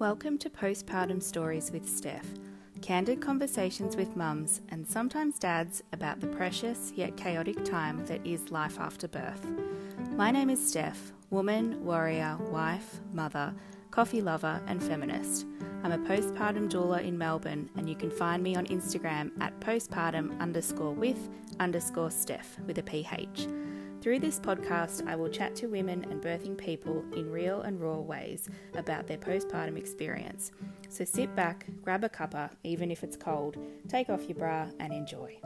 Welcome to Postpartum Stories with Steph. Candid conversations with mums and sometimes dads about the precious yet chaotic time that is life after birth. My name is Steph, woman, warrior, wife, mother, coffee lover, and feminist. I'm a postpartum doula in Melbourne, and you can find me on Instagram at postpartum underscore with underscore Steph with a PH. Through this podcast, I will chat to women and birthing people in real and raw ways about their postpartum experience. So sit back, grab a cuppa, even if it's cold, take off your bra, and enjoy.